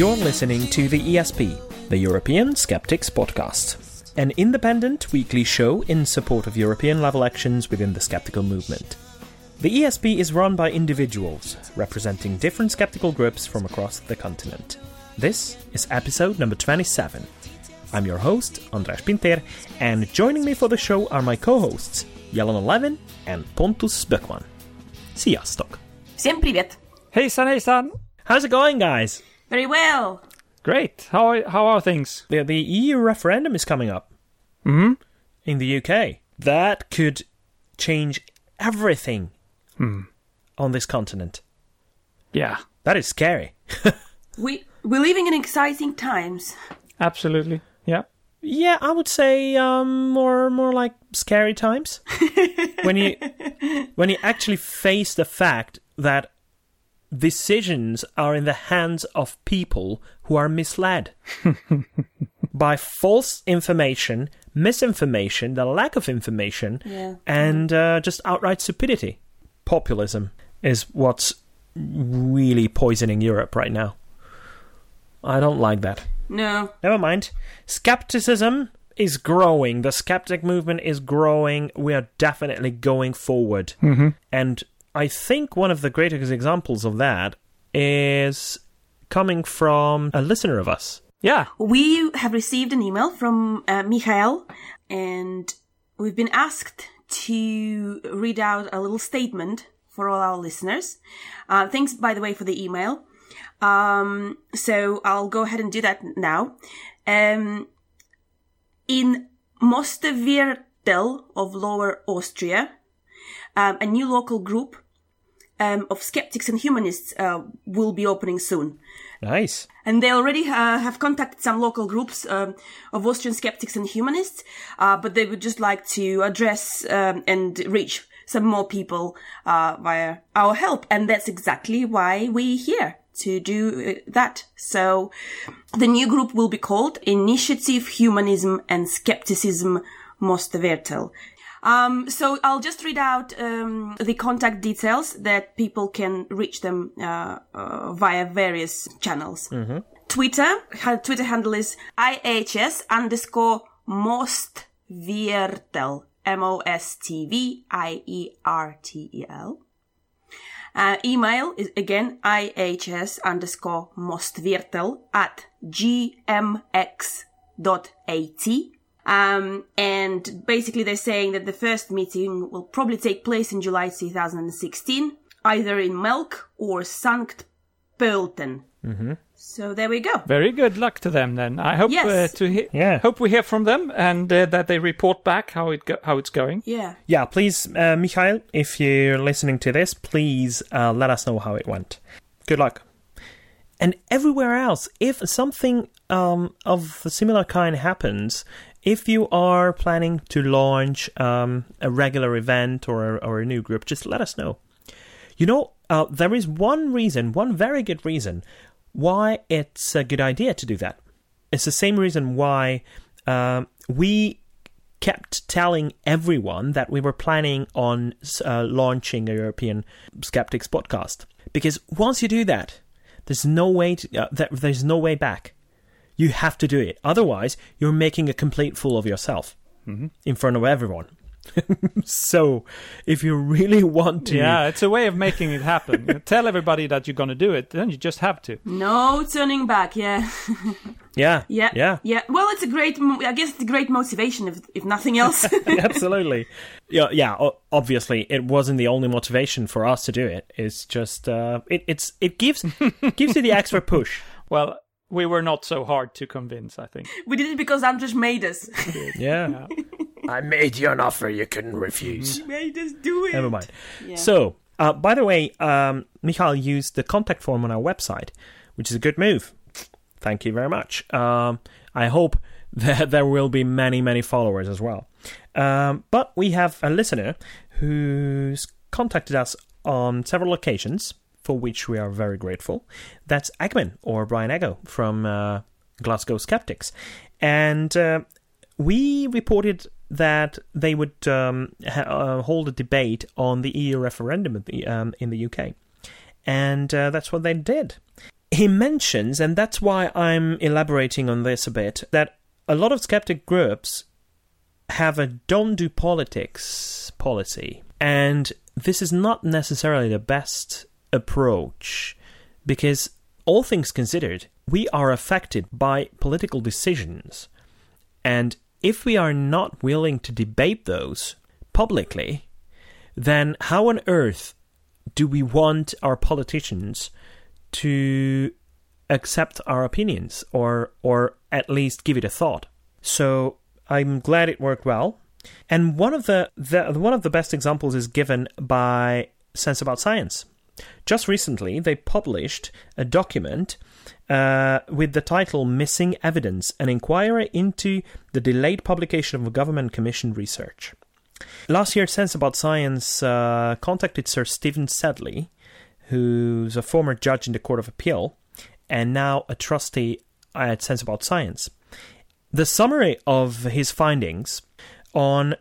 You're listening to the ESP, the European Skeptics Podcast, an independent weekly show in support of European level actions within the skeptical movement. The ESP is run by individuals representing different skeptical groups from across the continent. This is episode number 27. I'm your host, Andras Pinter, and joining me for the show are my co hosts, Yelena Levin and Pontus Böckman. Sziasztok! Всем привет! Hey, son, hey, son! How's it going, guys? Very well. Great. How are, how are things? The, the EU referendum is coming up hmm in the UK. That could change everything Hmm. on this continent. Yeah, That is scary. We we're living in exciting times. absolutely. Yeah. Yeah, I would say um, more more like scary times when you when you actually face the fact that decisions are in the hands of people who are misled by false information, misinformation, the lack of information, Yeah. and uh, just outright stupidity. Populism is what's really poisoning Europe right now. I don't like that. No. Never mind. Skepticism is growing. The skeptic movement is growing. We are definitely going forward. Mm-hmm. And I think one of the greatest examples of that is coming from a listener of us. Yeah. We have received an email from uh, Michael, and we've been asked to read out a little statement for all our listeners. Uh, thanks, by the way, for the email. Um, so I'll go ahead and do that now. Um, in Mosterviertel of Lower Austria, um, a new local group um, of skeptics and humanists uh, will be opening soon. Nice. And they already uh, have contacted some local groups um, of Austrian skeptics and humanists, uh, but they would just like to address um, and reach some more people uh, via our help. And that's exactly why we're here to do uh, that. So the new group will be called Initiative Humanism and Skepticism Mosterviertel. Um, so I'll just read out um, the contact details that people can reach them uh, uh, via various channels. Twitter, her Twitter handle is ihs underscore most mostviertel, M-O-S-T-V-I-E-R-T-E-L. Uh, email is again ihs underscore mostviertel at gmx.at. Um, and basically they're saying that the first meeting will probably take place in July 2016, either in Melk or Sankt Pölten. Mm-hmm. So there we go. Very good luck to them then. I hope Yes. uh, to he- Yeah. hope we hear from them and uh, that they report back how it go- how it's going. Yeah. Yeah, please, uh, Mikhail, if you're listening to this, please uh, let us know how it went. Good luck. And everywhere else, if something um, of a similar kind happens, if you are planning to launch um, a regular event or or a new group, just let us know. You know, uh, there is one reason, one very good reason, why it's a good idea to do that. It's the same reason why um, we kept telling everyone that we were planning on uh, launching a European Skeptics podcast. Because once you do that, there's no way to, uh, there, there's no way back. You have to do it. Otherwise, you're making a complete fool of yourself in front of everyone. so, if you really want to, Yeah, it's a way of making it happen. You Tell everybody that you're going to do it, then you just have to. No turning back. Yeah. yeah, Yeah. yeah, Yeah. Well, it's a great, I guess it's a great motivation if, if nothing else. absolutely. Yeah, yeah. Obviously, it wasn't the only motivation for us to do it. It's just uh, it, it's it gives gives you the extra push. Well, we were not so hard to convince, I think. we did it because Andras made us. Yeah. I made you an offer you couldn't refuse. made us do it. Never mind. Yeah. So, uh, by the way, um, Michael used the contact form on our website, which is a good move. Thank you very much. Um, I hope that there will be many, many followers as well. Um, but we have a listener who's contacted us on several occasions, for which we are very grateful. That's Eggman, or Brian Ego, from uh, Glasgow Skeptics. And uh, we reported that they would um, ha- uh, hold a debate on the EU referendum in the, um, in the UK. And uh, that's what they did. he mentions, and that's why I'm elaborating on this a bit, that a lot of skeptic groups have a don't do politics policy. And this is not necessarily the best approach because, all things considered, we are affected by political decisions. And if we are not willing to debate those publicly, then how on earth do we want our politicians to accept our opinions or or at least give it a thought? So I'm glad it worked well. And one of the, the one of the best examples is given by Sense About Science. Just recently, they published a document uh, with the title Missing Evidence An Inquiry into the Delayed Publication of Government Commissioned Research. Last year, Sense About Science uh, contacted Sir Stephen Sedley, who's a former judge in the Court of Appeal and now a trustee at Sense About Science. The summary of his findings on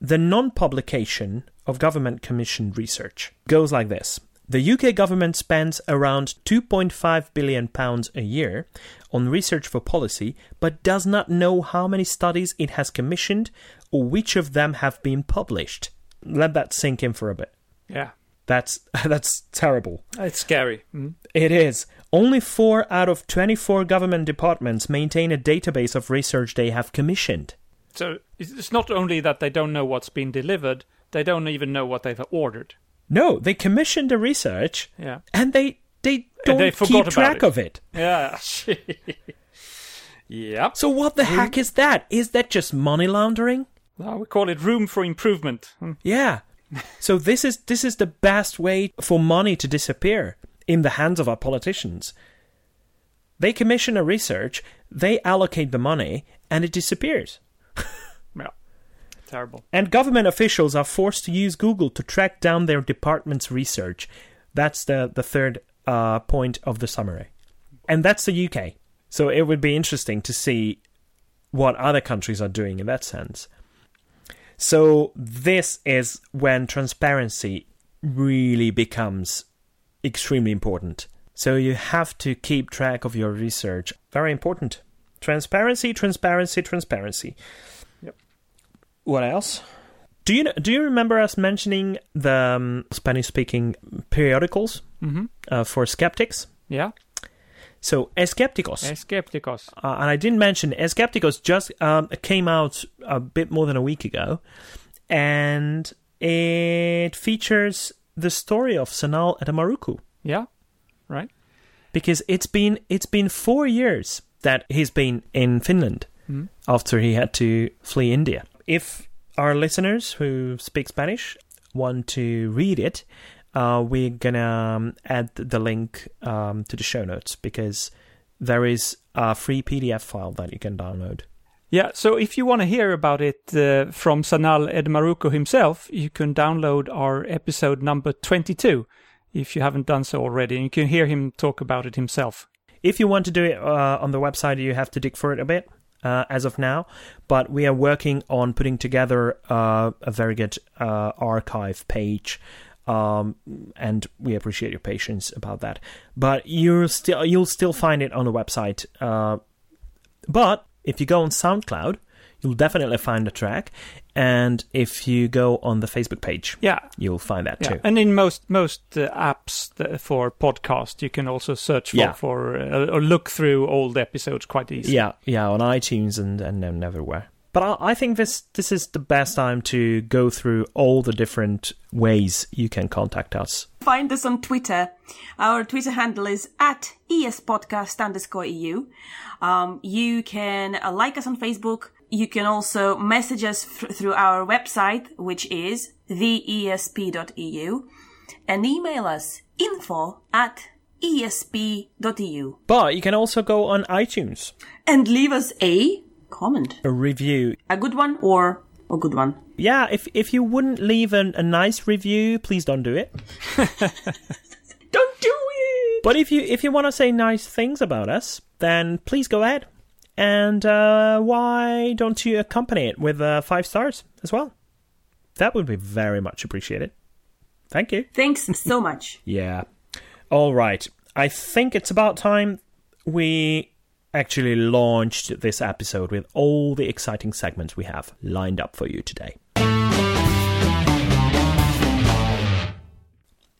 the non publication of government commissioned research goes like this. The UK government spends around 2.5 billion pounds a year on research for policy, but does not know how many studies it has commissioned or which of them have been published. Let that sink in for a bit. Yeah. That's that's terrible. It's scary. Mm. It is. Only 4 out of 24 government departments maintain a database of research they have commissioned. So it's not only that they don't know what's been delivered, they don't even know what they've ordered. No, they commissioned the research Yeah. and they they don't they keep track it. of it. Yeah. yep. So what the heck is that? Is that just money laundering? Well, we call it room for improvement. Hmm. Yeah. so this is this is the best way for money to disappear in the hands of our politicians. They commission a research, they allocate the money, and it disappears. Terrible. And government officials are forced to use Google to track down their department's research. That's the, the third uh, point of the summary. And that's the UK. So it would be interesting to see what other countries are doing in that sense. So this is when transparency really becomes extremely important. So you have to keep track of your research. Very important. Transparency, transparency, transparency. Yep. What else? Do you do you remember us mentioning the um, Spanish-speaking periodicals Mm-hmm. uh, for skeptics? Yeah. So, Skepticos. Skepticos. Uh, and I didn't mention Skepticos just um, came out a bit more than a week ago, and it features the story of Sanal Edamaruku Yeah. Right. because it's been it's been four years that he's been in Finland Mhm. after he had to flee India. If our listeners who speak Spanish want to read it, uh, we're gonna um, add the link um, to the show notes because there is a free PDF file that you can download. Yeah, so if you want to hear about it uh, from Sanal Edamaruku himself, you can download our episode number 22 if you haven't done so already. And you can hear him talk about it himself. If you want to do it uh, on the website, you have to dig for it a bit uh, as of now. But we are working on putting together uh, a very good uh, archive page, um, and we appreciate your patience about that. But you'll still you'll still find it on the website. Uh, but if you go on SoundCloud, you'll definitely find the track, and if you go on the Facebook page, Yeah. you'll find that Yeah, too. and in most most uh, apps th- for podcast, you can also search for, Yeah. for uh, or look through old episodes quite easily. Yeah, yeah, on iTunes and and, and everywhere. But I, I think this this is the best time to go through all the different ways you can contact us. Find us on Twitter. Our Twitter handle is at espodcast underscore EU. Um, you can uh, like us on Facebook. You can also message us f- through our website, which is theesp.eu, and email us info at esp.eu. But you can also go on iTunes, And leave us a comment. a review. A good one or a good one. Yeah, if if you wouldn't leave an, a nice review, please don't do it. Don't do it! But if you if you want to say nice things about us, then please go ahead. And uh, why don't you accompany it with uh, five stars as well? That would be very much appreciated. Thank you. Thanks so much. Yeah. All right. I think it's about time we actually launched this episode with all the exciting segments we have lined up for you today.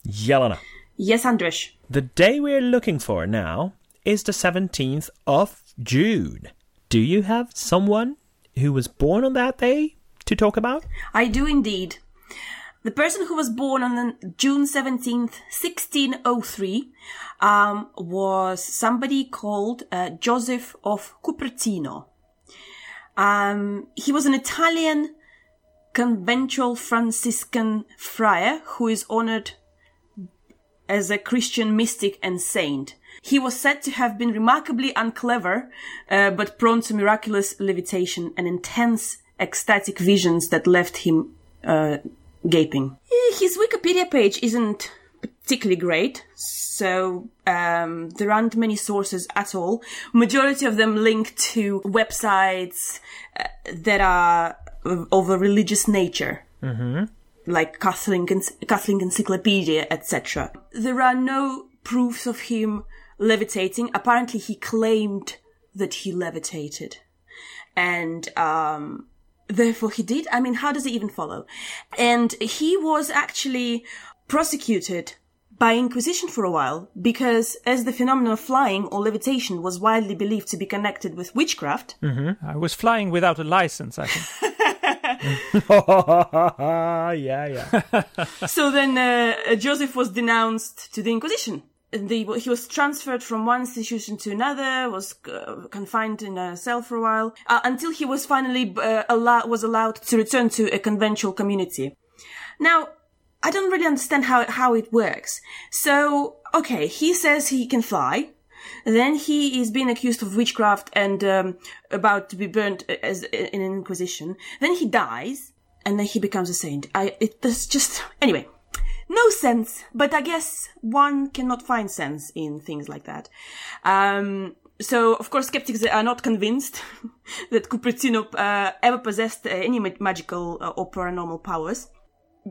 Yelena. Yes, Andras. the day we're looking for now is the 17th of June. Do you have someone who was born on that day to talk about? I do indeed. The person who was born on June 17th, 1603, um, was somebody called uh, Joseph of Cupertino. Um, he was an Italian conventual Franciscan friar who is honored as a Christian mystic and saint. He was said to have been remarkably unclever, uh, but prone to miraculous levitation and intense ecstatic visions that left him uh, gaping. Eh, His Wikipedia page isn't particularly great, so um, there aren't many sources at all. Majority of them link to websites uh, that are of of a religious nature like Catholic, Catholic Encyclopedia, etc. There are no proofs of him levitating. Apparently, he claimed that he levitated, and um, therefore he did. I mean, how does it even follow? And he was actually prosecuted by Inquisition for a while because, as the phenomenon of flying or levitation was widely believed to be connected with witchcraft, I was flying without a license, I think. yeah, yeah. so then uh, Joseph was denounced to the Inquisition. He was transferred from one institution to another, was uh, confined in a cell for a while, uh, until he was finally uh, was allowed to return to a conventual community. Now, I don't really understand how how it works. So, okay, he says he can fly. Then he is being accused of witchcraft and um, about to be burnt as in an inquisition. Then he dies, and then he becomes a saint. I it does just anyway. No sense, but I guess one cannot find sense in things like that. Um, so, of course, skeptics are not convinced that Cupertino uh, ever possessed uh, any magical uh, or paranormal powers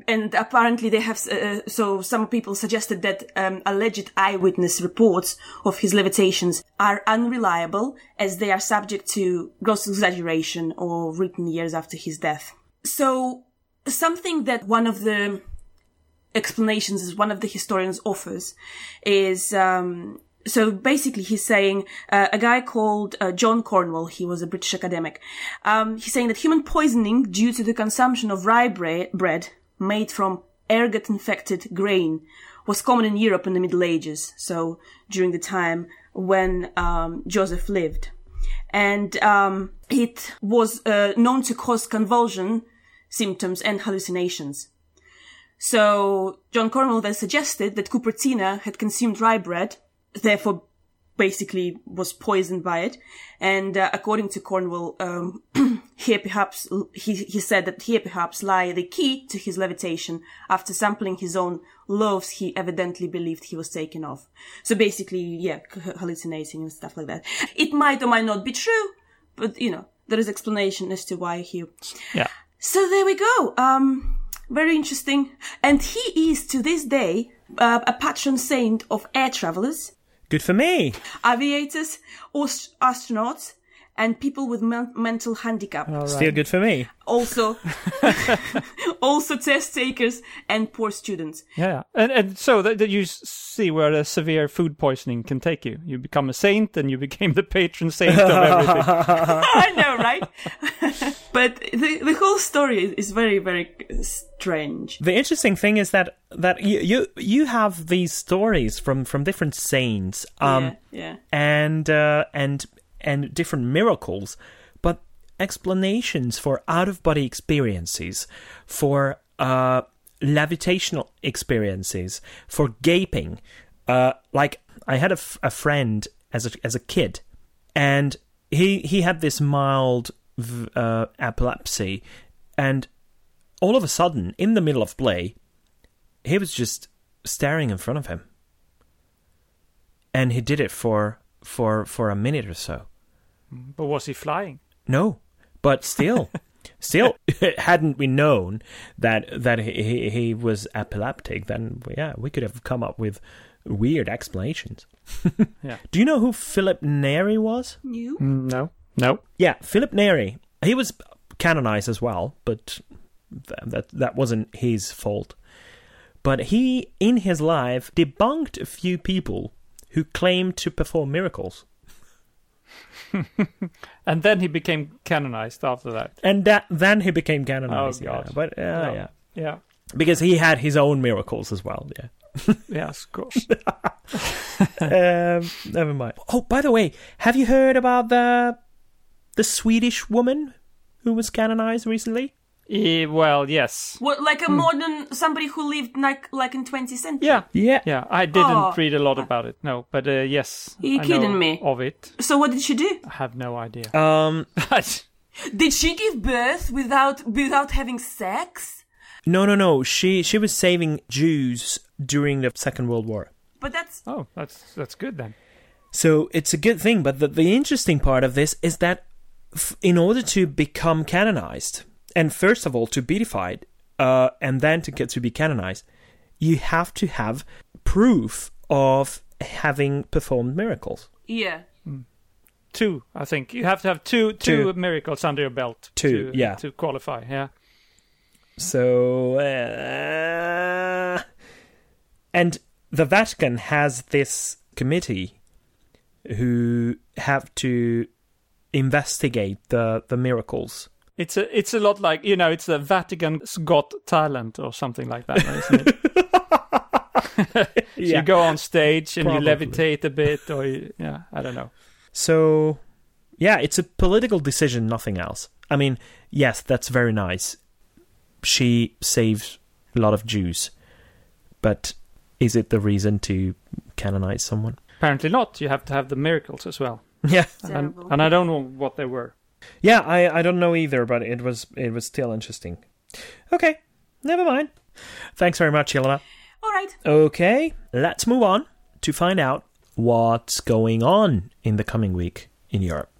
and apparently they have uh, so some people suggested that um, alleged eyewitness reports of his levitations are unreliable as they are subject to gross exaggeration or written years after his death so something that one of the explanations as one of the historians offers is um, so basically he's saying uh, a guy called uh, John Cornwell he was a British academic, um, he's saying that human poisoning due to the consumption of rye bre- bread made from ergot infected grain was common in Europe in the Middle Ages, so during the time when um, Joseph lived. And um, it was uh, known to cause convulsion symptoms and hallucinations. So John Cornwell then suggested that Cupertino had consumed rye bread, therefore basically was poisoned by it. And uh, according to Cornwell, um, here perhaps he he said that here perhaps lie the key to his levitation. After sampling his own loaves, he evidently believed he was taken off. So basically, yeah, hallucinating and stuff like that. It might or might not be true, but you know there is explanation as to why he Yeah. so there we go. Um, very interesting. And he is to this day uh, a patron saint of air travelers, Good for me. aviators, ast- astronauts, and people with men- mental handicap. Still good for me. Also, also test takers and poor students. Yeah, and and so that, that you see where a severe food poisoning can take you. You become a saint, and you became the patron saint of everything. I know, right? but the the whole story is, is very very strange. The interesting thing is that that you you, you have these stories from from different saints, um, yeah, yeah. and uh, and and different miracles, but explanations for out of body experiences, for uh, levitational experiences, for gaping. Uh, like I had a, f- a friend as a as a kid, and he he had this mild uh, epilepsy, and all of a sudden, in the middle of play, he was just staring in front of him, and he did it for for for a minute or so. But was he flying? No, but still, still, hadn't we known that that he, he he was epileptic, then yeah, we could have come up with weird explanations. Yeah. Do you know who Philip Neri was? You? Mm, no. No. Yeah, Philip Neri. He was canonized as well, but th- that that wasn't his fault. But he, in his life, debunked a few people who claimed to perform miracles, And then he became canonized after that. and that then he became canonized. Oh, God. Yeah. But uh, Oh. yeah, Yeah. because he had his own miracles as well. Yeah. Yes, of course. um, never mind. Oh, by the way, have you heard about the the Swedish woman who was canonized recently? Eh, well, yes. What, like a modern somebody who lived like like in 20th century? Yeah. Yeah. Yeah, I didn't Oh. read a lot about it. No, but uh, yes, You I kidding know me? Of it, So what did she do? I have no idea. Um. Did she give birth without without having sex? No, no, no. She she was saving Jews during the Second World War. But that's oh, that's that's good then. So it's a good thing. But the, the interesting part of this is that f- in order to become canonized, and first of all to beatified, uh, and then to get to be canonized, you have to have proof of having performed miracles. yeah. Two, I think you have to have two two, Two. miracles under your belt. Two, to, yeah. to qualify. Yeah. So, uh, and the Vatican has this committee who have to investigate the the miracles. It's a it's a lot like you know it's the Vatican's Got Talent or something like that, isn't it? So you go on stage and Probably. you levitate a bit, or you, yeah, I don't know. So, yeah, it's a political decision, nothing else. I mean, yes, that's very nice. She saved a lot of Jews, but is it the reason to canonize someone? Apparently not. You have to have the miracles as well, Yeah, and, and I don't know what they were. Yeah, I I don't know either, but it was it was still interesting. Okay, never mind. Thanks very much, Yelena. All right. Okay, let's move on to find out what's going on in the coming week in Europe.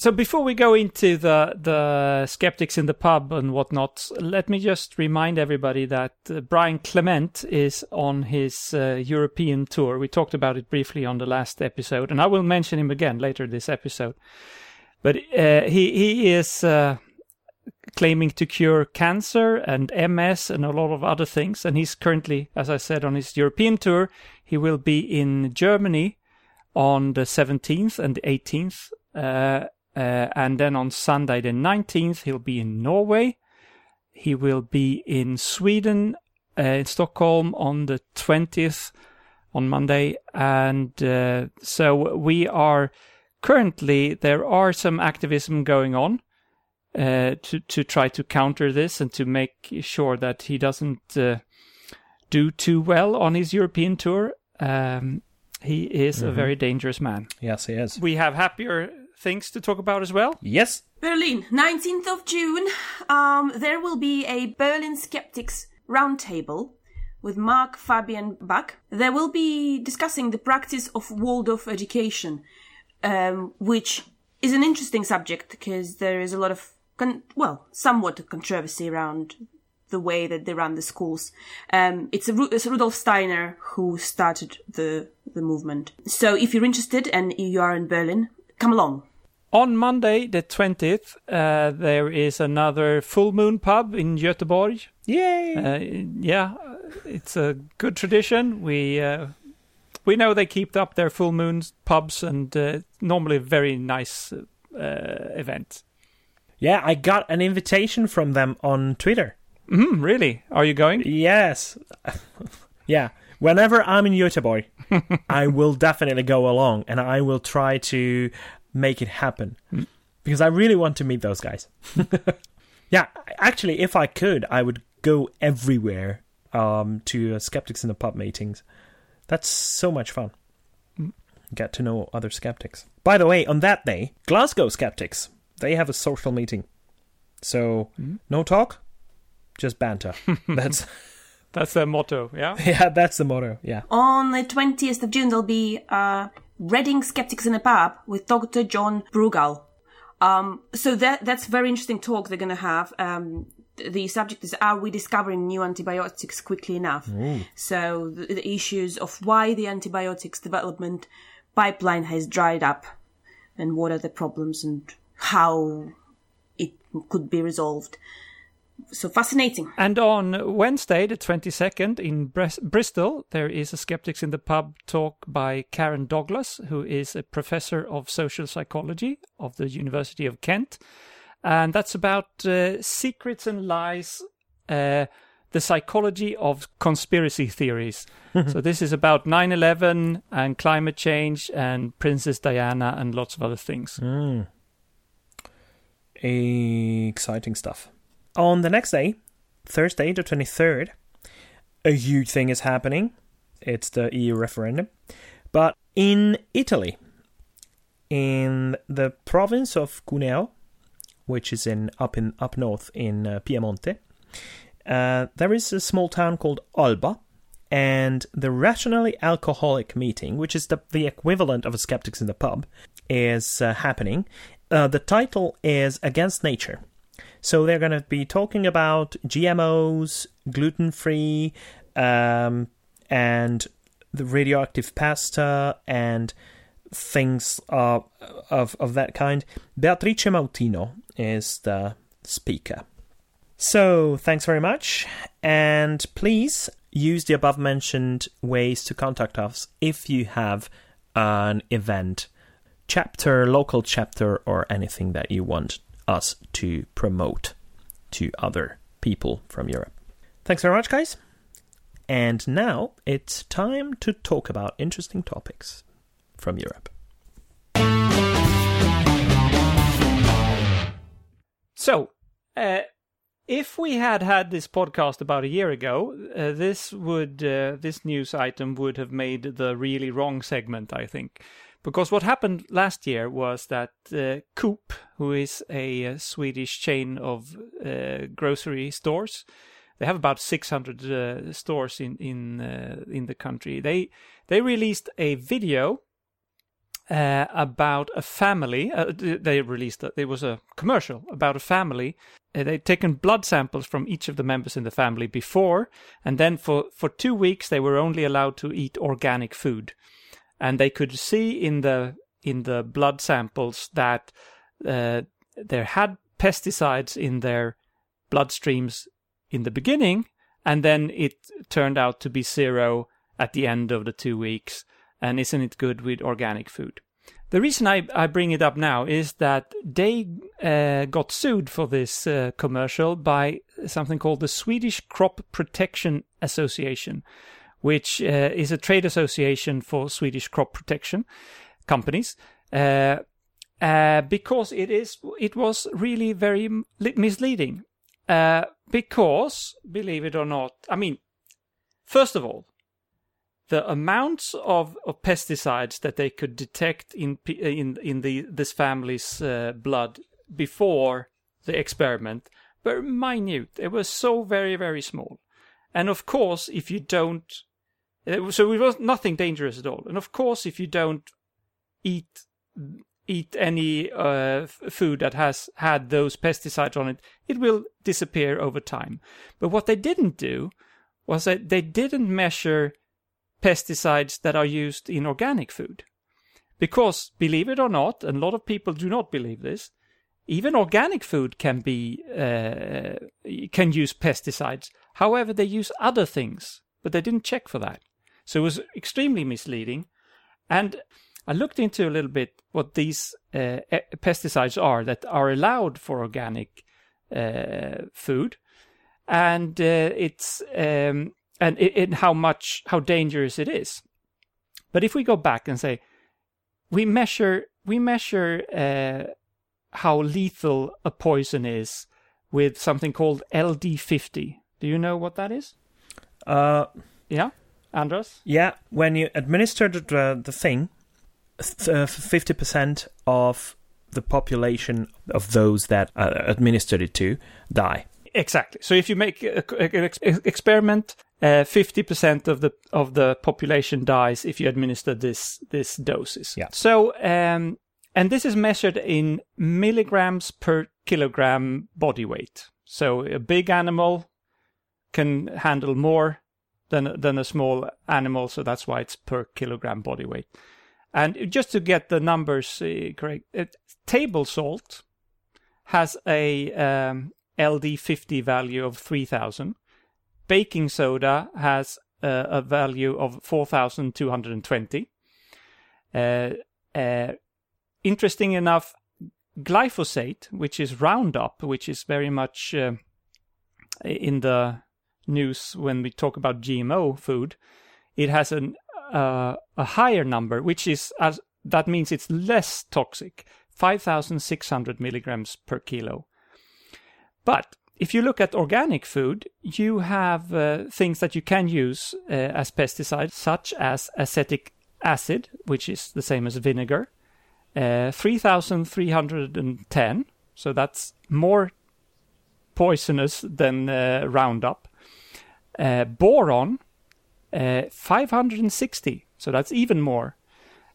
So before we go into the the skeptics in the pub and whatnot, let me just remind everybody that uh, Brian Clement is on his uh, European tour. We talked about it briefly on the last episode, and I will mention him again later this episode. But uh, he he is uh, claiming to cure cancer and MS and a lot of other things, and he's currently, as I said, on his European tour. He will be in Germany on the 17th and the 18th. Uh, and then on Sunday the 19th, he'll be in Norway. He will be in Sweden, uh, in Stockholm on the 20th on Monday. And uh, so we are currently, there are some activism going on uh, to, to try to counter this and to make sure that he doesn't uh, do too well on his European tour. Um, he is a very dangerous man. Yes, he is. We have happier things to talk about as well. Yes. Berlin, 19th of June. Um, there will be a Berlin Skeptics Roundtable with Mark Fabian Bach. They will be discussing the practice of Waldorf education, um, which is an interesting subject because there is a lot of, con- well, somewhat of controversy around the way that they run the schools. Um, it's, a, Ru- it's Rudolf Steiner who started the the movement. So if you're interested and you are in Berlin, come along. On Monday, the 20th, uh, there is another full moon pub in Göteborg. Yay. Uh, yeah, it's a good tradition. We uh, we know they keep up their full moons pubs and uh, normally a very nice uh, event. yeah, I got an invitation from them on Twitter. Mm, really? Are you going? Yes. yeah. Whenever I'm in Göteborg, I will definitely go along and I will try to make it happen because I really want to meet those guys. yeah, actually, if I could, I would go everywhere um, to uh, Skeptics in the Pub meetings. That's so much fun. Get to know other skeptics. By the way, on that day, Glasgow skeptics, they have a social meeting. So, no talk, just banter. That's That's their motto, yeah? yeah, that's the motto. Yeah. On the 20th of June, there'll be uh, Reading Skeptics in a Pub with Dr. John Brugal. Um, so that that's very interesting talk they're going to have. Um, the subject is are we discovering new antibiotics quickly enough? So the, the issues of why the antibiotics development pipeline has dried up and what are the problems and how it could be resolved. So fascinating. And on Wednesday, the 22nd, in Bres- Bristol, there is a Skeptics in the Pub talk by Karen Douglas, who is a professor of social psychology of the University of Kent. And that's about uh, secrets and lies, uh, the psychology of conspiracy theories. so this is about 9 11 and climate change and Princess Diana and lots of other things. Exciting stuff. On the next day, Thursday, the 23rd, a huge thing is happening. It's the EU referendum. But in Italy, in the province of Cuneo, which is in up in up north in uh, Piemonte, uh, there is a small town called Alba, and the Rationally Alcoholic meeting, which is the, the equivalent of a Skeptics in the Pub, is uh, happening. Uh, the title is Against Nature. So they're going to be talking about GMOs, gluten free, um, and the radioactive pasta and things of of that kind. Beatrice Mautino is the speaker. So thanks very much, and please use the above mentioned ways to contact us if you have an event, chapter, local chapter, or anything that you want us to promote to other people from Europe. Thanks very much, guys. And now it's time to talk about interesting topics from Europe. So, uh, if we had had this podcast about a year ago, uh, this would uh, this news item would have made the really wrong segment, I think, because what happened last year was that uh, Coop, who is a, uh Swedish chain of uh, grocery stores, they have about 600 uh, stores in in uh, in the country. They they released a video uh, about a family. They released that there was a commercial about a family. They'd taken blood samples from each of the members in the family before, and then for for two weeks they were only allowed to eat organic food, and they could see in the in the blood samples that uh, there had pesticides in their bloodstreams in the beginning, and then it turned out to be zero at the end of the two weeks. And isn't it good with organic food? The reason I, I bring it up now is that they uh, got sued for this uh, commercial by something called the Swedish Crop Protection Association, which uh, is a trade association for Swedish crop protection companies. Uh, uh, because it is, it was really very misleading. Uh, because, believe it or not, I mean, first of all, the amounts of, of pesticides that they could detect in in in the this family's uh, blood before the experiment were minute. It was so very very small, and of course, if you don't, so it was nothing dangerous at all. And of course, if you don't eat eat any uh, food that has had those pesticides on it, it will disappear over time. But what they didn't do was that they didn't measure pesticides that are used in organic food. Because, believe it or not, and a lot of people do not believe this, even organic food can be uh, can use pesticides. However, they use other things, but they didn't check for that. So it was extremely misleading. And I looked into a little bit what these uh, pesticides are that are allowed for organic uh, food, and uh, it's um, and it, it, how much how dangerous it is. But if we go back and say we measure we measure uh, how lethal a poison is with something called LD50. Do you know what that is? Uh, Yeah, Andras. yeah, when you administer the, the thing, fifty percent of the population of those that uh, administered it to die. Exactly. So if you make a, an ex- experiment, uh, fifty percent of the of the population dies if you administer this this doses. Yeah. So um, and this is measured in milligrams per kilogram body weight. So a big animal can handle more than than a small animal, so that's why it's per kilogram body weight. And just to get the numbers uh, correct, it, table salt has a um, LD50 value of 3000. Baking soda has uh, a value of 4220. Uh, uh, interesting enough, glyphosate, which is Roundup, which is very much uh, in the news when we talk about GMO food, it has an uh, a higher number, which is as that means it's less toxic, 5,600 milligrams per kilo. But if you look at organic food, you have uh, things that you can use uh, as pesticides, such as acetic acid, which is the same as vinegar, uh, 3,310. So that's more poisonous than uh, Roundup. Uh, boron, uh, 560. So that's even more.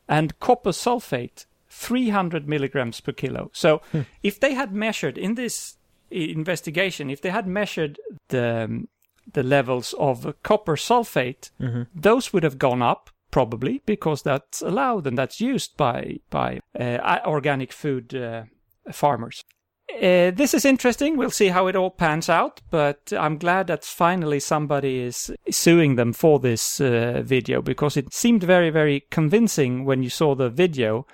And copper sulfate, 300 milligrams per kilo. So hmm. if they had measured in this investigation, if they had measured the um, the levels of copper sulfate, mm-hmm. those would have gone up probably because that's allowed and that's used by by uh, organic food uh, farmers. Uh, this is interesting. We'll see how it all pans out, but I'm glad that finally somebody is suing them for this uh, video because it seemed very, very convincing when you saw the video,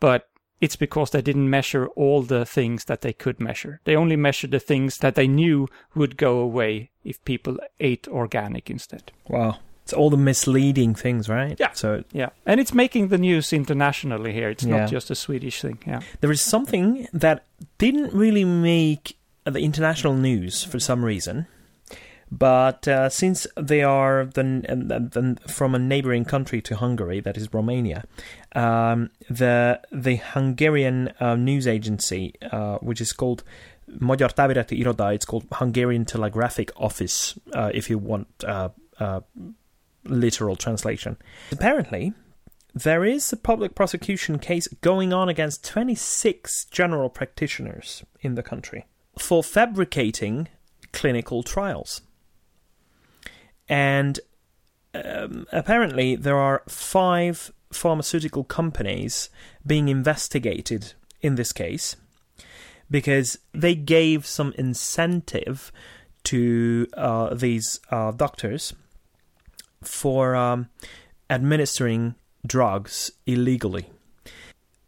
but it's because they didn't measure all the things that they could measure. They only measured the things that they knew would go away if people ate organic instead. Wow. It's all the misleading things, right? Yeah. So yeah, and it's making the news internationally here. It's yeah. not just a Swedish thing. Yeah. There is something that didn't really make the international news for some reason, but uh, since they are the, the, from a neighboring country to Hungary, that is Romania, um, the the Hungarian uh, news agency, uh, which is called Magyar Távirati Iroda, it's called Hungarian Telegraphic Office, uh, if you want uh, uh, literal translation. Apparently, there is a public prosecution case going on against 26 general practitioners in the country for fabricating clinical trials. And um, apparently, there are five pharmaceutical companies being investigated in this case because they gave some incentive to uh, these uh, doctors for um, administering drugs illegally.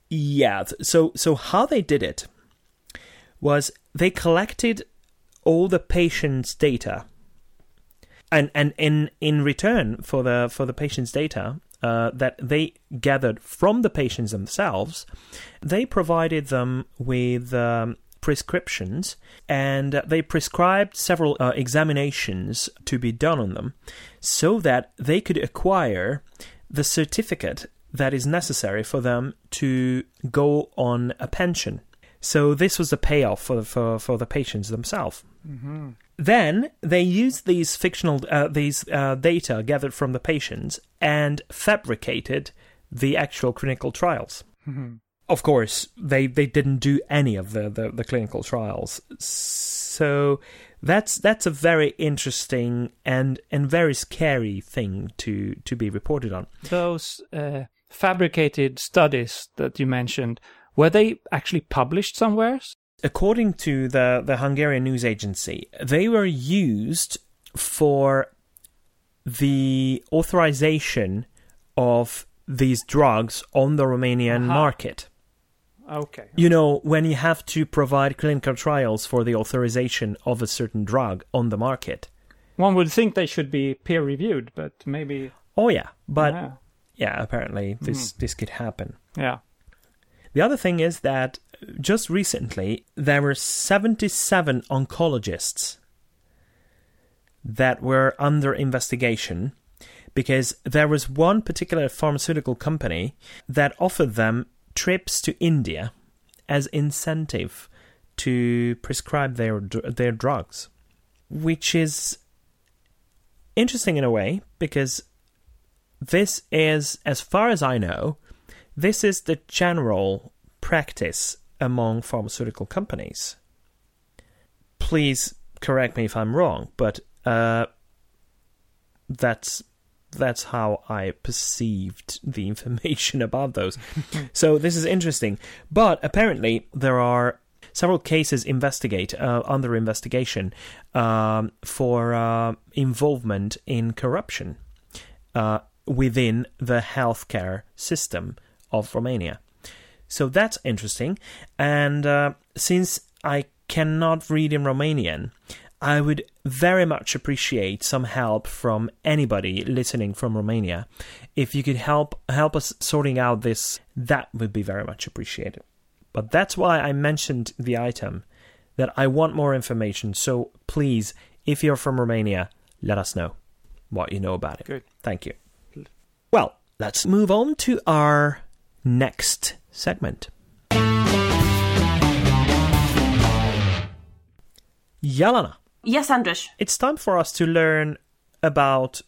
Yeah, so so how they did it was they collected all the patient's data, and and in in return for the for the patient's data uh, that they gathered from the patients themselves, they provided them with um, prescriptions and they prescribed several uh, examinations to be done on them so that they could acquire the certificate that is necessary for them to go on a pension. So this was a payoff for for, for the patients themselves. Mm-hmm. Then they used these fictional uh, these uh, data gathered from the patients and fabricated the actual clinical trials. Mm-hmm of course, they, they didn't do any of the, the, the, clinical trials. So that's that's a very interesting and and very scary thing to to be reported on. Those uh, fabricated studies that you mentioned were they actually published somewhere? According to the the Hungarian news agency, they were used for the authorization of these drugs on the Romanian uh-huh. market. Okay. You know, when you have to provide clinical trials for the authorization of a certain drug on the market. One would think they should be peer reviewed, but maybe. Oh yeah, but yeah, yeah apparently this mm. this could happen. Yeah. The other thing is that just recently there were 77 oncologists that were under investigation because there was one particular pharmaceutical company that offered them trips to India as incentive to prescribe their their drugs, which is interesting in a way because this is, as far as I know, this is the general practice among pharmaceutical companies. please correct me if I'm wrong, but uh, that's that's how I perceived the information about those. so this is interesting. But apparently there are several cases investigate uh, under investigation um, for uh, involvement in corruption uh, within the healthcare system of Romania. So that's interesting. And uh, since I cannot read in Romanian, I would very much appreciate some help from anybody listening from Romania. If you could help help us sorting out this, that would be very much appreciated. But that's why I mentioned the item that I want more information. So please, if you're from Romania, let us know what you know about it. Good. Thank you. Well, let's move on to our next segment. Yelena, Yes, Andras. it's time for us to learn about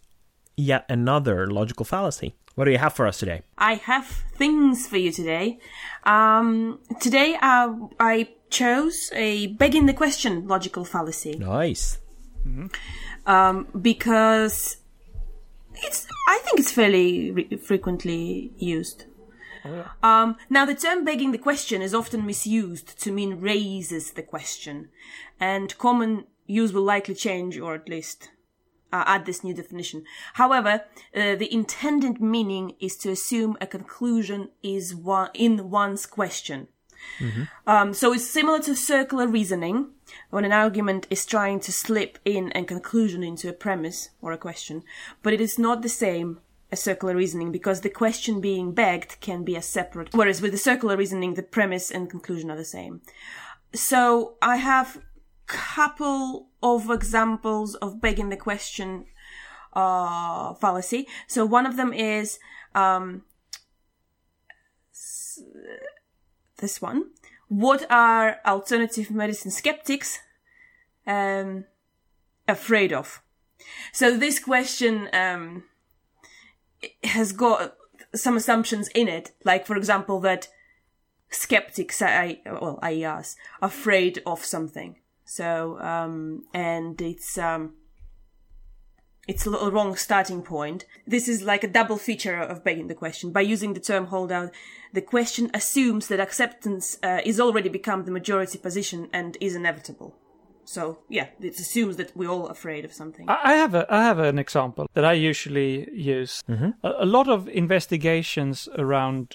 yet another logical fallacy. What do you have for us today? I have things for you today. Um, today uh, I chose a begging the question logical fallacy Nice. um, because it's I think it's fairly re- frequently used. Um, now, the term begging the question is often misused to mean raises the question, and common use will likely change or at least uh, add this new definition. However, uh, the intended meaning is to assume a conclusion is one, in one's question. Um, so it's similar to circular reasoning when an argument is trying to slip in a conclusion into a premise or a question, but it is not the same as circular reasoning because the question being begged can be a separate, whereas with the circular reasoning, the premise and conclusion are the same. So I have couple of examples of begging the question uh, fallacy. So one of them is um, this one. What are alternative medicine skeptics um, afraid of? So this question um, has got some assumptions in it, like for example that skeptics, I well, I us, afraid of something. So um, and it's um, it's a little wrong starting point. This is like a double feature of begging the question. By using the term holdout, the question assumes that acceptance uh, is already become the majority position and is inevitable. So yeah, it assumes that we're all afraid of something. I I have a I have an example that I usually use. A, a lot of investigations around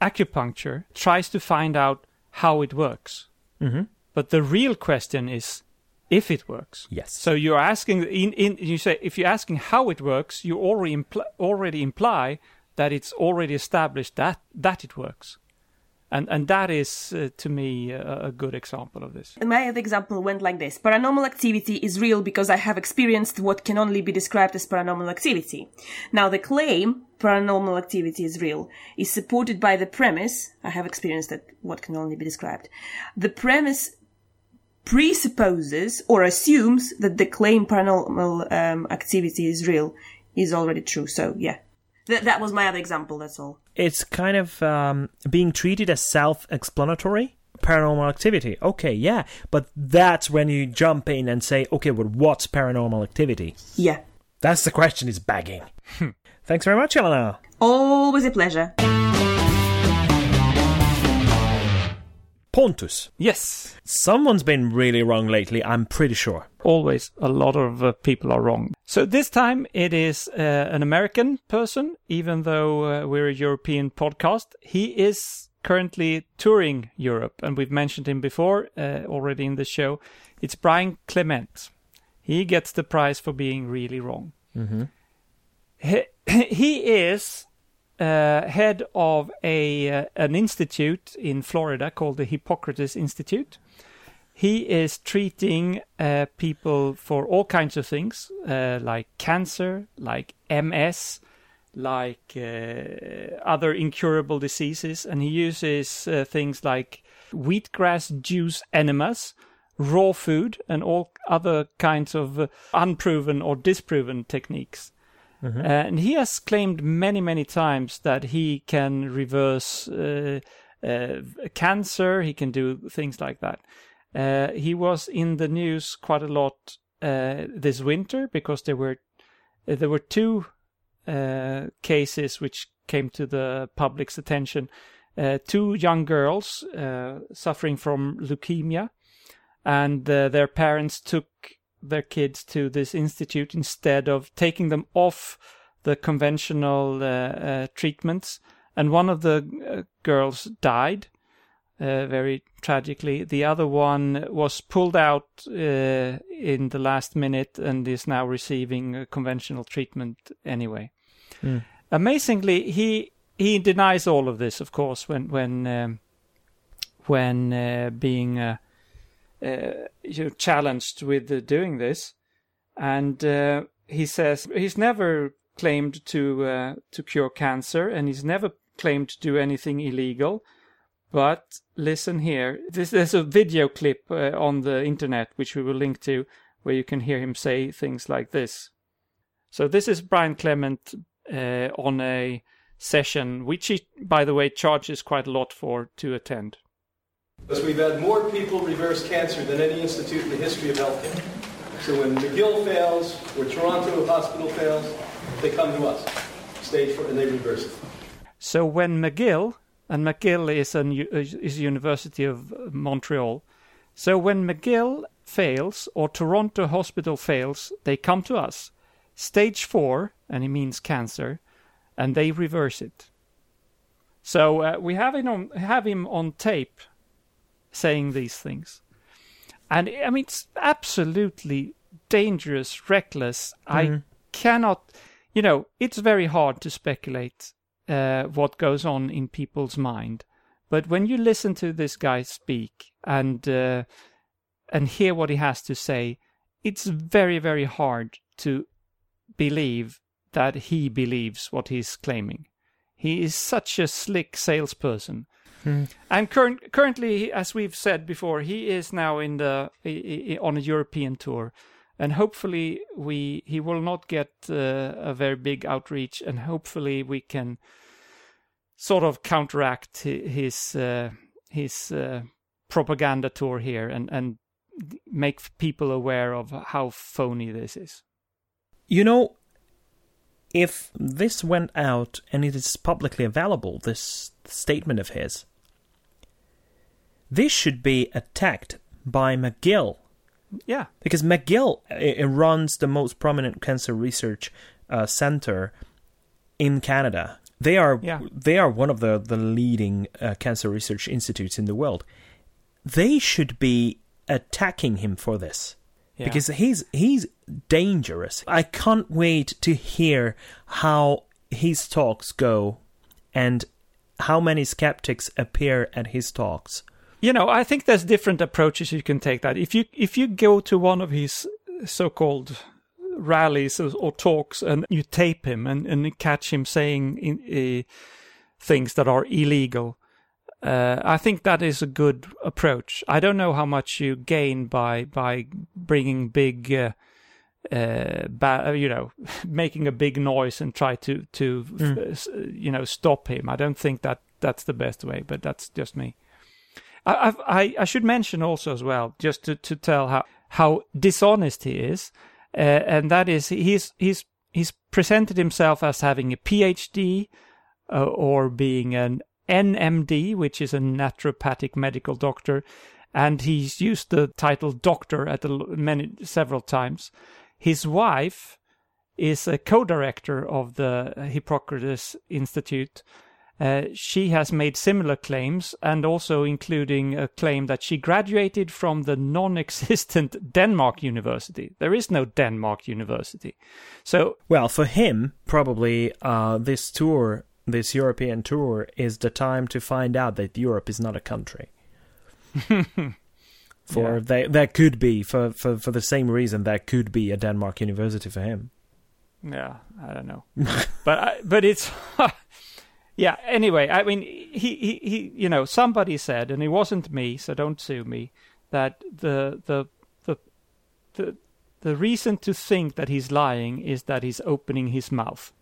acupuncture tries to find out how it works, Mhm. But the real question is if it works. Yes. So you're asking in, in you say if you're asking how it works, you already impl- already imply that it's already established that that it works, and and that is uh, to me a, a good example of this. My other example went like this. Paranormal activity is real because I have experienced what can only be described as paranormal activity. Now the claim, paranormal activity is real, is supported by the premise, I have experienced that what can only be described. The premise presupposes or assumes that the claim paranormal um, activity is real is already true. So yeah. Th- that was my other example, that's all. It's kind of um, being treated as self explanatory. Paranormal activity. Okay, yeah. But that's when you jump in and say, okay, well, what's paranormal activity? Yeah. That's the question is bagging. Thanks very much, Yelena. Always a pleasure. Pontus. Yes, Someone's been really wrong lately, I'm pretty sure. always a lot of uh, people are wrong. So this time it is uh, an American person, even though uh, we're a European podcast. He is currently touring Europe, and we've mentioned him before uh, already in the show. It's Brian Clement. He gets the prize for being really wrong. He, he is uh, head of a uh, an institute in Florida called the Hippocrates Institute. He is treating uh, people for all kinds of things, uh, like cancer, like MS, like uh, other incurable diseases, and he uses uh, things like wheatgrass juice enemas, raw food, and all other kinds of unproven or disproven techniques. Uh, and he has claimed many, many times that he can reverse uh, uh, cancer. He can do things like that. Uh, he was in the news quite a lot uh, this winter because there were there were two cases which came to the public's attention. Two young girls suffering from leukemia, and their parents took their kids to this institute instead of taking them off the conventional treatments. And one of the girls died uh, very tragically. The other one was pulled out uh, in the last minute and is now receiving conventional treatment anyway. Mm. Amazingly, he he denies all of this, of course, when when um, when uh, being uh, uh, you know, challenged with doing this, and he says he's never claimed to to cure cancer, and he's never claimed to do anything illegal but listen here. This, there's a video clip uh, on the internet, which we will link to, where you can hear him say things like this. So this is Brian Clement uh, on a session, which he, by the way, charges quite a lot for to attend. Because we've had more people reverse cancer than any institute in the history of healthcare. So when McGill fails, or Toronto Hospital fails, they come to us, stage four, and they reverse it. So when McGill and McGill is a is University of Montreal. So when McGill fails or Toronto Hospital fails, they come to us, stage four, and it means cancer, and they reverse it. So uh, we have him on have him on tape saying these things, and I mean it's absolutely dangerous, reckless. Mm-hmm. I cannot, you know, it's very hard to speculate uh, what goes on in people's mind. But when you listen to this guy speak and uh, and hear what he has to say, it's very very hard to believe that he believes what he's claiming. He is such a slick salesperson. Hmm. And current, currently, as we've said before, he is now in the on a European tour, and hopefully we he will not get uh, a very big outreach, and hopefully we can sort of counteract his uh, his uh, propaganda tour here and and make people aware of how phony this is. You know, if this went out and it is publicly available, this statement of his, this should be attacked by McGill. Yeah. Because McGill runs the most prominent cancer research uh, center in Canada. They are yeah. they are one of the the leading uh, cancer research institutes in the world. They should be attacking him for this. Yeah. Because he's he's dangerous. I can't wait to hear how his talks go and how many skeptics appear at his talks. You know, I think there's different approaches you can take that. If you if you go to one of his so-called rallies or, or, talks and you tape him and, and catch him saying in, uh, things that are illegal. Uh, I think that is a good approach. I don't know how much you gain by by bringing big, uh, uh, ba- you know, making a big noise and try to to mm. you know stop him. I don't think that that's the best way, but that's just me. I I, I should mention also as well, just to, to tell how how dishonest he is uh, and that is he's he's he's presented himself as having a PhD uh, or being an NMD, which is a naturopathic medical doctor, and he's used the title doctor at many several times. His wife is a co-director of the Hippocrates Institute, uh, she has made similar claims and also including a claim that she graduated from the non-existent Denmark University. There is no Denmark University. So well, for him, probably uh, this tour, this European tour, is the time to find out that Europe is not a country. for yeah. they, there could be for, for for the same reason there could be a Denmark University for him. Yeah, I don't know, but I, but it's yeah. Anyway, I mean, he, he, he, you know, somebody said, and it wasn't me, so don't sue me, that the, the, the, the, the reason to think that he's lying is that he's opening his mouth.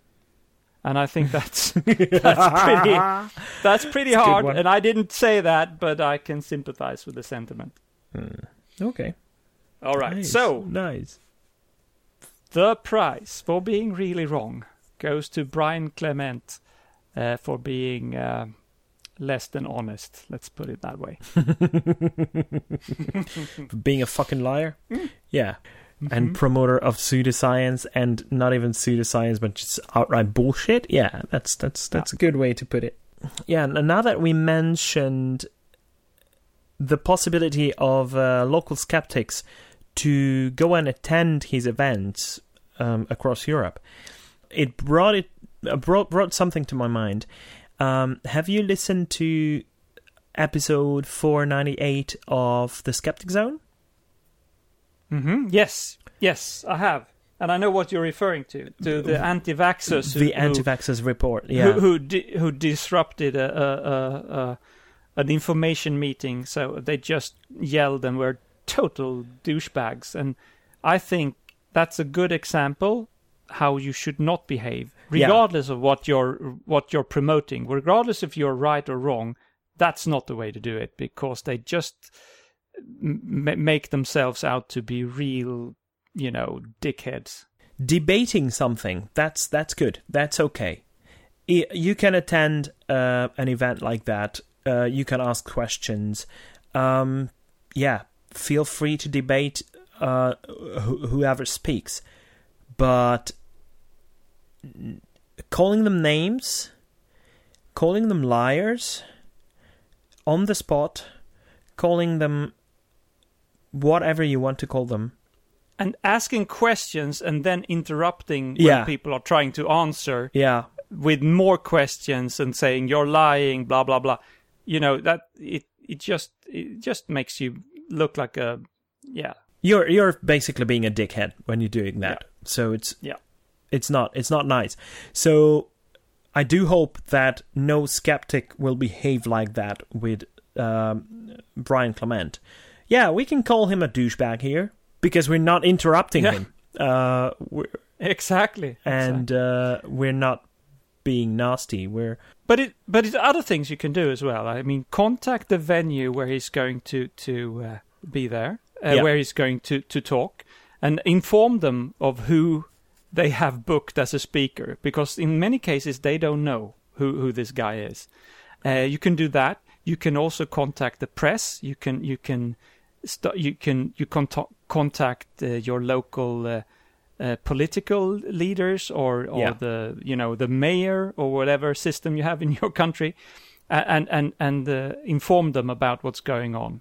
And I think that's that's pretty that's pretty hard. And I didn't say that, but I can sympathize with the sentiment. Okay. All right. Nice. So nice. the prize for being really wrong goes to Brian Clement uh, for being uh, less than honest. Let's put it that way. Being a fucking liar. Mm. Yeah. Mm-hmm. And promoter of pseudoscience and not even pseudoscience but just outright bullshit. Yeah, that's that's that's a good way to put it. Yeah, and now that we mentioned the possibility of uh, local skeptics to go and attend his events um, across Europe, it brought it uh, brought brought something to my mind. Um, have you listened to episode four ninety eight of the Skeptic Zone? Hmm Yes, yes, I have, and I know what you're referring to to the anti-vaxxers, who- the who- anti-vaxxers report. Yeah, who who, di- who disrupted a, a, a, an information meeting. So they just yelled and were total douchebags. And I think that's a good example how you should not behave, Yeah. regardless of what you're what you're promoting, regardless if you're right or wrong. That's not the way to do it because they just m- make themselves out to be real, you know, dickheads. debating something that's that's good. That's okay. You can attend uh, an event like that. Uh, you can ask questions. Um, yeah, feel free to debate uh, wh- whoever speaks, but calling them names, calling them liars on the spot, calling them whatever you want to call them. And asking questions and then interrupting when Yeah. people are trying to answer Yeah, with more questions and saying you're lying, blah blah blah. You know that it it just it just makes you look like a yeah you're you're basically being a dickhead when you're doing that. So it's yeah it's not it's not nice. So I do hope that no skeptic will behave like that with um, Brian Clement. Yeah, we can call him a douchebag here because we're not interrupting Yeah. him. Uh, we're, exactly and uh, we're not being nasty. We're But it, but it's other things you can do as well. I mean, contact the venue where he's going to to uh, be there, uh, Yeah. where he's going to to talk, and inform them of who they have booked as a speaker. Because in many cases they don't know who who this guy is. Uh, you can do that. You can also contact the press. You can you can st- you can you contact contact uh, your local. Uh, uh, political leaders or, or Yeah. the you know the mayor or whatever system you have in your country and and and uh, inform them about what's going on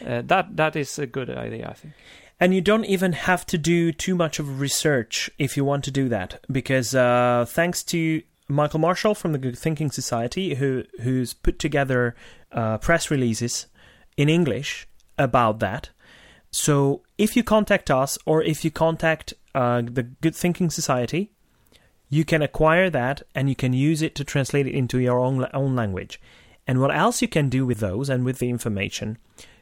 that that is a good idea i think And you don't even have to do too much of research if you want to do that, because uh, thanks to Michael Marshall from the Good Thinking Society, who who's put together uh, press releases in English about that. So if you contact us or if you contact uh, the Good Thinking Society, you can acquire that and you can use it to translate it into your own own language. And what else you can do with those and with the information,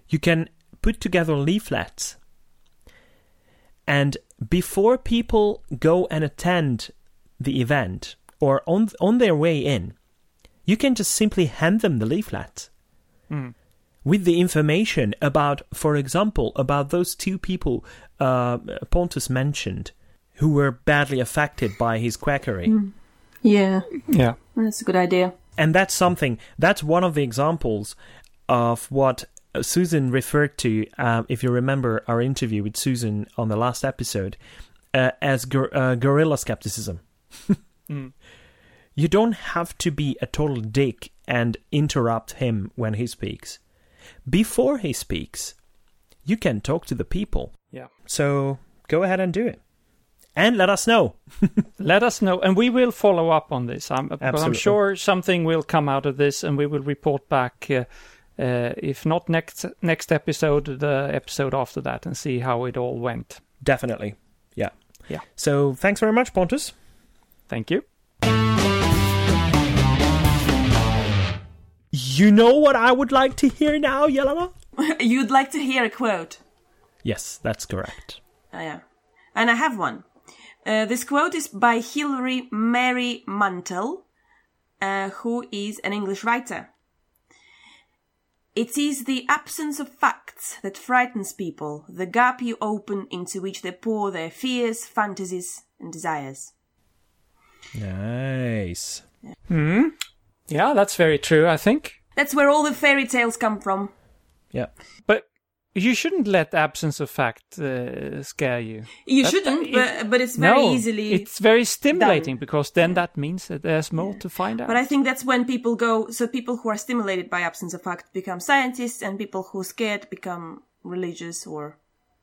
you can put together leaflets and before people go and attend the event or on on their way in, you can just simply hand them the leaflet Mm. With the information about, for example, about those two people uh, Pontus mentioned who were badly affected by his quackery. Yeah, yeah that's a good idea. And that's something, that's one of the examples of what uh, Susan referred to, uh, if you remember our interview with Susan on the last episode, uh, as gor- uh, guerrilla skepticism. Mm. You don't have to be a total dick and interrupt him when he speaks. Before he speaks, you can talk to the people. yeah So go ahead and do it. And let us know. let us know and we will follow up on this i'm, I'm sure something will come out of this and we will report back uh, uh, if not next next episode the episode after that and see how it all went Definitely. Yeah. Yeah. So thanks very much, Pontus. thank you You know what I would like to hear now, Yelena? You'd like to hear a quote? Yes, that's correct. Oh, yeah. And I have one. Uh, this quote is by Hilary Mary Mantel, uh, who is an English writer. It is the absence of facts that frightens people, the gap you open into which they pour their fears, fantasies, and desires. Nice. Yeah, that's very true, I think. That's where all the fairy tales come from. Yeah. But you shouldn't let absence of fact uh, scare you. You That- shouldn't, it- but, but it's very no, easily. It's very stimulating because then that means that there's more to find out. But I think that's when people go. So people who are stimulated by absence of fact become scientists, and people who are scared become religious or.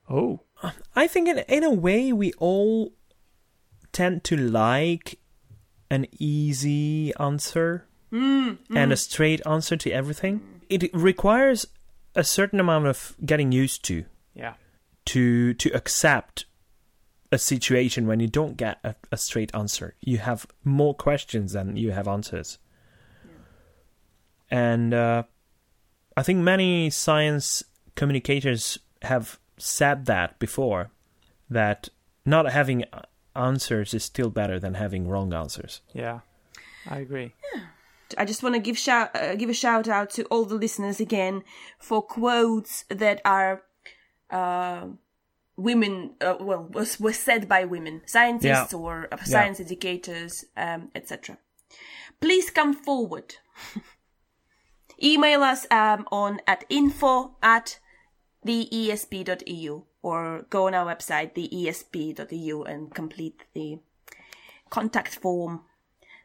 oh, I think in in a way we all tend to like an easy answer and a straight answer to everything. It requires a certain amount of getting used to yeah. to to accept a situation when you don't get a, a straight answer. You have more questions than you have answers. And uh, I think many science communicators have said that before that not having answers is still better than having wrong answers. Yeah. I agree. I just want to give shout uh, give a shout out to all the listeners again for quotes that are uh, women uh, well was was said by women scientists Yeah. or uh, science educators um, etc. Please come forward. Email us um, on at info at theesp.eu or go on our website theesp.eu and complete the contact form.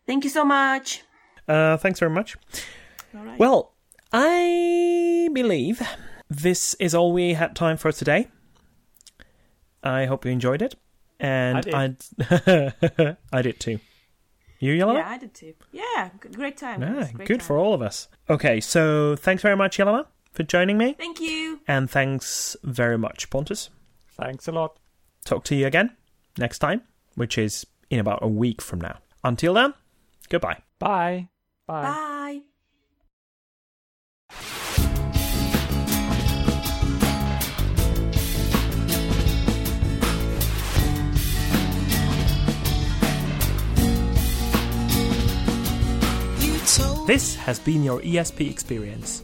Thank you so much. Uh, thanks very much. All right. Well, I believe this is all we had time for today. I hope you enjoyed it, and I I I did too. You, Yellow? Yeah, I did too. Yeah, g- great time. Yeah, great good time. for all of us. Okay, so thanks very much, Yellow, for joining me, Thank you. and thanks very much, Pontus. Thanks a lot. Talk to you again next time, which is in about a week from now. Until then, goodbye. Bye. Bye. Bye. This has been your ESP experience.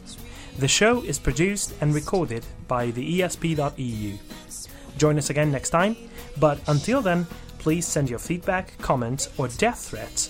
The show is produced and recorded by the ESP.eu. Join us again next time, but until then, please send your feedback, comments, or death threats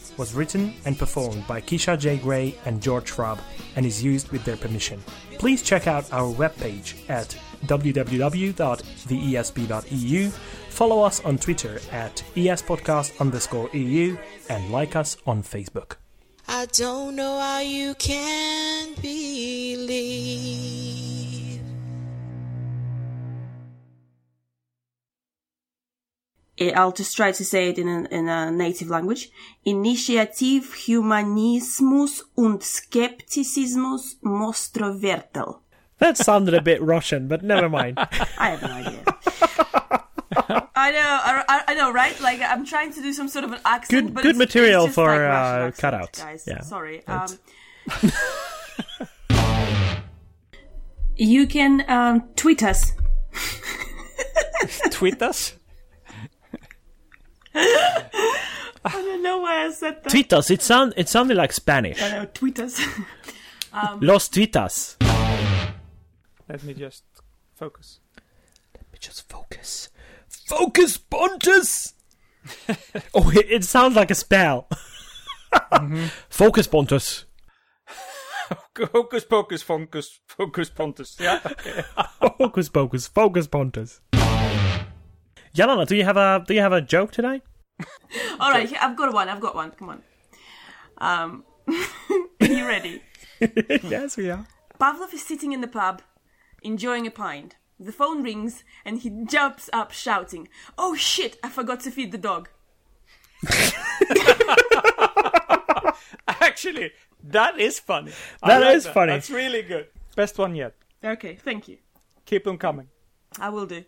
was written and performed by Keisha J. Gray and George Schwab and is used with their permission. Please check out our webpage at www.theesp.eu, follow us on Twitter at espodcast underscore EU, and like us on Facebook. I don't know how you can believe. I'll just try to say it in a, in a native language. Initiativ Humanismus und Skepticismus Mostrovertel. That sounded a bit Russian, but never mind. I have no idea. I know, I, I- know, right? Like I'm trying to do some sort of an accent. Good- but good material for, like uh, cutouts. guys. Yeah. Sorry. Um, you can um, tweet us. Tweet us. I don't know why I said that. Tweet us. It sound it sounded like Spanish. I know, tweet us. Los tweetas. Let me just focus. Let me just focus. Focus, Pontus. oh, it, it sounds like a spell. Mm-hmm. Focus, Pontus. Hocus pocus, focus, focus, pontus. Yeah. Okay. Focus, focus, focus, Pontus. Yelena, do you have a do you have a joke today? All right, here, I've got one. I've got one. Come on. Um, are you ready? yes, we are. Pavlov is sitting in the pub, enjoying a pint. The phone rings and he jumps up shouting, Oh shit, I forgot to feed the dog. Actually, that is funny. That That is is funny. That's really good. Best one yet. Okay, thank you. Keep them coming. I will do.